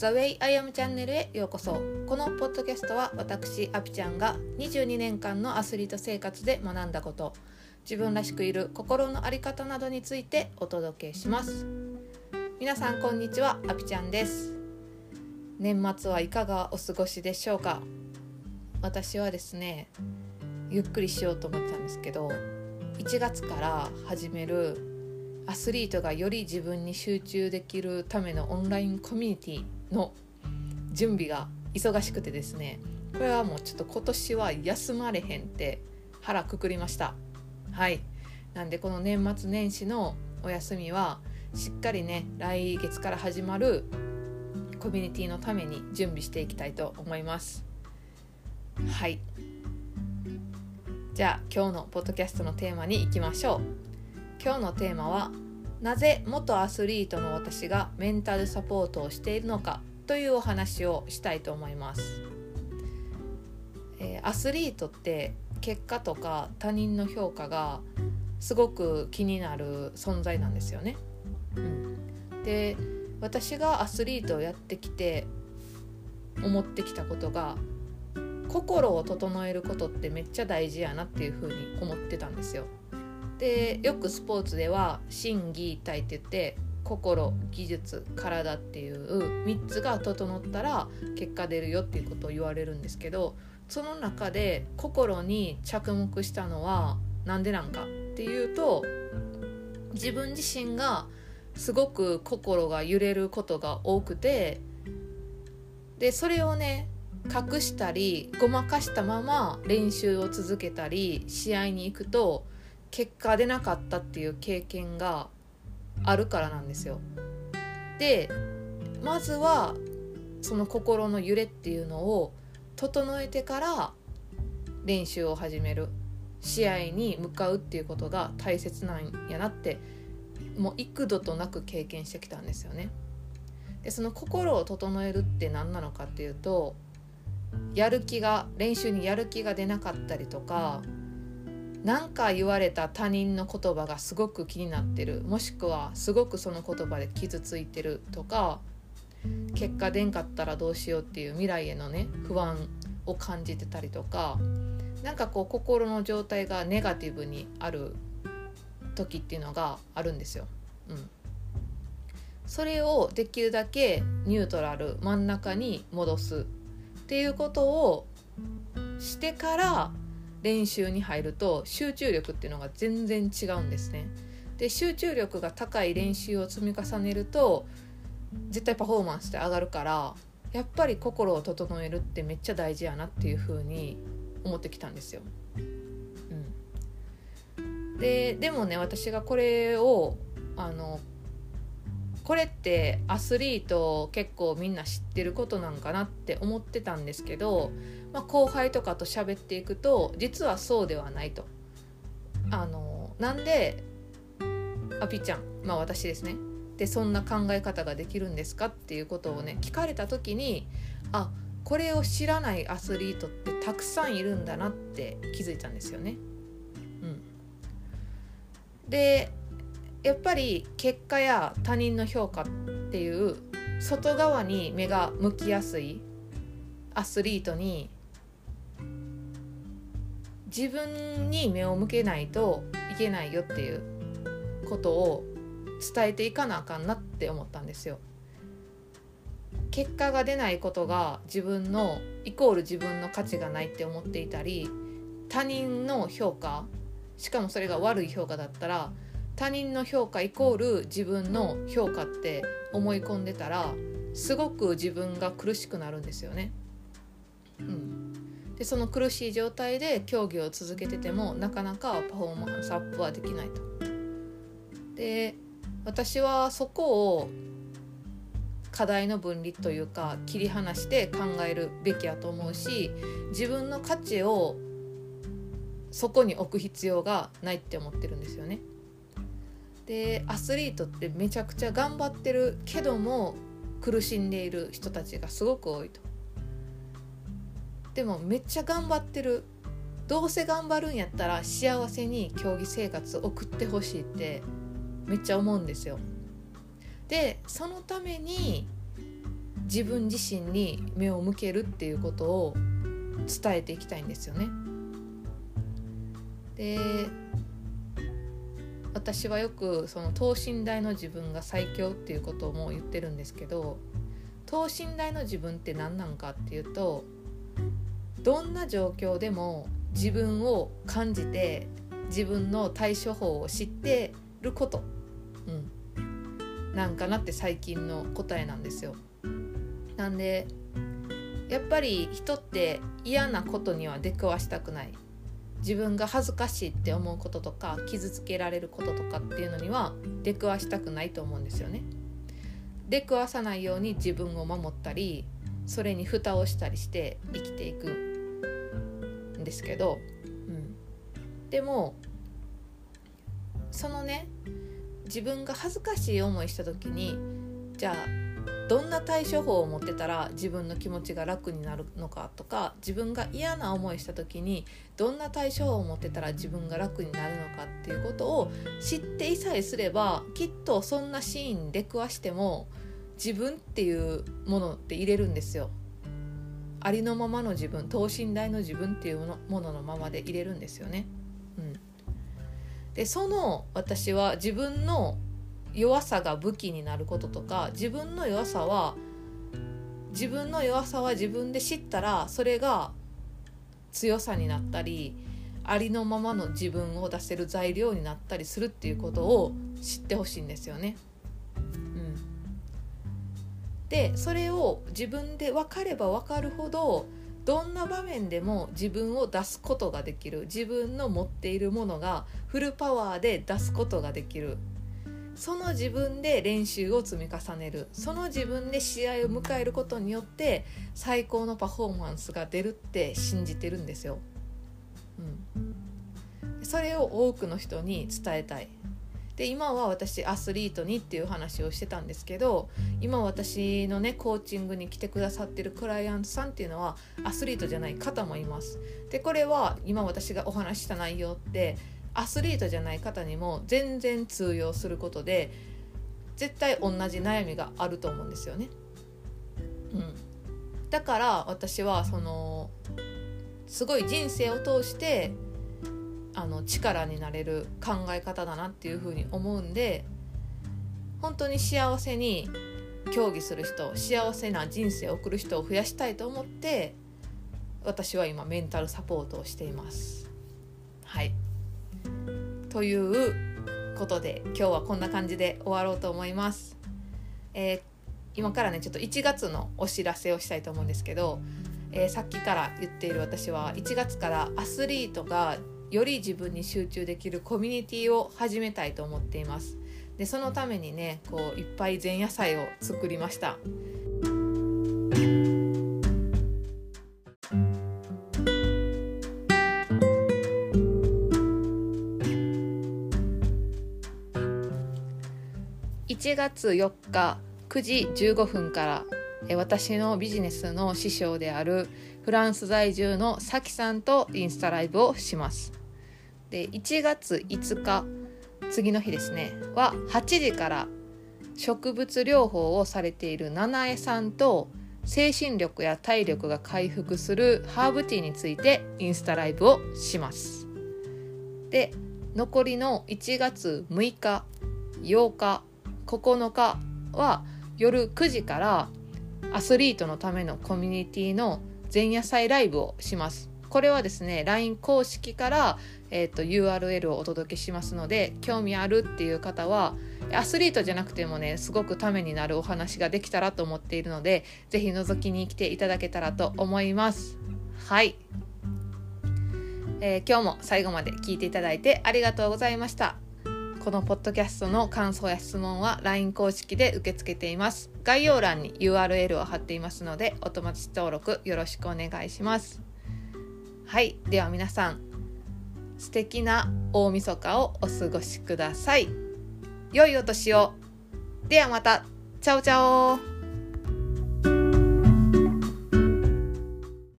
The Way I Am チャンネルへようこそ。このポッドキャストは私アピちゃんが22年間のアスリート生活で学んだこと。自分らしくいる心の在り方などについてお届けします。皆さんこんにちはアピちゃんです。年末はいかがお過ごしでしょうか？私はですねゆっくりしようと思ったんですけど1月から始めるアスリートがより自分に集中できるためのオンラインコミュニティの準備が忙しくてですねこれはもうちょっと今年は休まれへんって腹くくりました。はい。なんでこの年末年始のお休みはしっかりね来月から始まるコミュニティのために準備していきたいと思います。はい。じゃあ今日のポッドキャストのテーマに行きましょう。今日のテーマはなぜ元アスリートの私がメンタルサポートをしているのかというお話をしたいと思います、えー、アスリートって結果とか他人の評価がすごく気になる存在なんですよね、うん、で私がアスリートをやってきて思ってきたことが心を整えることってめっちゃ大事やなっていうふうに思ってたんですよ。でよくスポーツでは心技体って言って心技術体っていう3つが整ったら結果出るよっていうことを言われるんですけどその中で心に着目したのは何でなんかっていうと自分自身がすごく心が揺れることが多くてでそれをね隠したりごまかしたまま練習を続けたり試合に行くと結果出なかったっていう経験があるからなんですよ。でまずはその心の揺れっていうのを整えてから練習を始める試合に向かうっていうことが大切なんやなってもう幾度となく経験してきたんですよね。でその心を整えるって何なのかっていうとやる気が練習にやる気が出なかったりとか何か言われた他人の言葉がすごく気になってるもしくはすごくその言葉で傷ついてるとか結果出んかったらどうしようっていう未来へのね不安を感じてたりとか何かこう心の状態がネガティブにある時っていうのがあるんですよ。うん、それをできるだけニュートラル真ん中に戻すっていうことをしてから練習に入ると集中力っていうのが全然違うんですね。で集中力が高い練習を積み重ねると絶対パフォーマンスって上がるからやっぱり心を整えるってめっちゃ大事やなっていう風に思ってきたんですよ。うん、ででもね私がこれをあのこれってアスリート結構みんな知ってることなんかなって思ってたんですけどまあ、後輩とかと喋っていくと実はそうではないと。あのなんであぴちゃんまあ私ですねでそんな考え方ができるんですかっていうことをね聞かれた時にあこれを知らないアスリートってたくさんいるんだなって気づいたんですよね。うん、でやっぱり結果や他人の評価っていう外側に目が向きやすいアスリートに自分に目を向けないといけないよっていうことを伝えていかなあかんなって思ったんですよ。結果が出ないことが自分のイコール自分の価値がないって思っていたり他人の評価しかもそれが悪い評価だったら他人の評価イコール自分の評価って思い込んでたらすごく自分が苦しくなるんですよね。うん、でその苦しい状態で競技を続けててもなかなかパフォーマンスアップはできないと。で私はそこを課題の分離というか切り離して考えるべきやと思うし自分の価値をそこに置く必要がないって思ってるんですよね。でアスリートってめちゃくちゃ頑張ってるけども苦しんでいる人たちがすごく多いと。でもめっちゃ頑張ってるどうせ頑張るんやったら幸せに競技生活送ってほしいってめっちゃ思うんですよ。でそのために自分自身に目を向けるっていうことを伝えていきたいんですよね。で私はよくその等身大の自分が最強っていうことも言ってるんですけど等身大の自分って何なんかっていうとどんな状況でも自分を感じて自分の対処法を知ってること、うん、なんかなって最近の答えなんですよ。なんでやっぱり人って嫌なことには出くわしたくない。自分が恥ずかしいって思うこととか傷つけられることとかっていうのには出くわしたくないと思うんですよね。出くわさないように自分を守ったりそれに蓋をしたりして生きていくんですけど、うん、でもそのね自分が恥ずかしい思いした時にじゃあどんな対処法を持ってたら自分の気持ちが楽になるのかとか自分が嫌な思いした時にどんな対処法を持ってたら自分が楽になるのかっていうことを知っていさえすればきっとそんなシーン出くわしても自分っていうものって入れるんですよ。ありのままの自分等身大の自分っていうもののままで入れるんですよね。うん、でその私は自分の弱さが武器になることとか自分の弱さは自分の弱さは自分で知ったらそれが強さになったりありのままの自分を出せる材料になったりするっていうことを知ってほしいんですよね。うん、でそれを自分で分かれば分かるほどどんな場面でも自分を出すことができる。自分の持っているものがフルパワーで出すことができるその自分で練習を積み重ねるその自分で試合を迎えることによって最高のパフォーマンスが出るって信じてるんですよ。うん、それを多くの人に伝えたい。で今は私アスリートにっていう話をしてたんですけど今私のねコーチングに来てくださってるクライアントさんっていうのはアスリートじゃない方もいます。でこれは今私がお話した内容ってアスリートじゃない方にも全然通用することで絶対同じ悩みがあると思うんですよね。うん、だから私はそのすごい人生を通してあの力になれる考え方だなっていうふうに思うんで本当に幸せに競技する人幸せな人生を送る人を増やしたいと思って私は今メンタルサポートをしています。はいということで今日はこんな感じで終わろうと思います。えー、今からねちょっと1月のお知らせをしたいと思うんですけど、えー、さっきから言っている私は1月からアスリートがより自分に集中できるコミュニティを始めたいと思っています。でそのためにねこういっぱい前夜祭を作りました。1月4日9時15分から私のビジネスの師匠であるフランス在住のさきさんとインスタライブをします。で1月5日次の日ですねは8時から植物療法をされている七重さんと精神力や体力が回復するハーブティーについてインスタライブをします。で残りの1月6日8日9日は夜9時からアスリートのためのコミュニティの前夜祭ライブをします。これはですね LINE 公式から、えーと、URL をお届けしますので興味あるっていう方はアスリートじゃなくてもねすごくためになるお話ができたらと思っているので是非覗きに来ていただけたらと思います。はい、えー、今日も最後まで聞いていただいてありがとうございました。このポッドキャストの感想や質問は LINE 公式で受け付けています。概要欄に URL を貼っていますので、お友達登録よろしくお願いします。はい、では皆さん、素敵な大晦日をお過ごしください。良いお年を。ではまた。チャオチャオ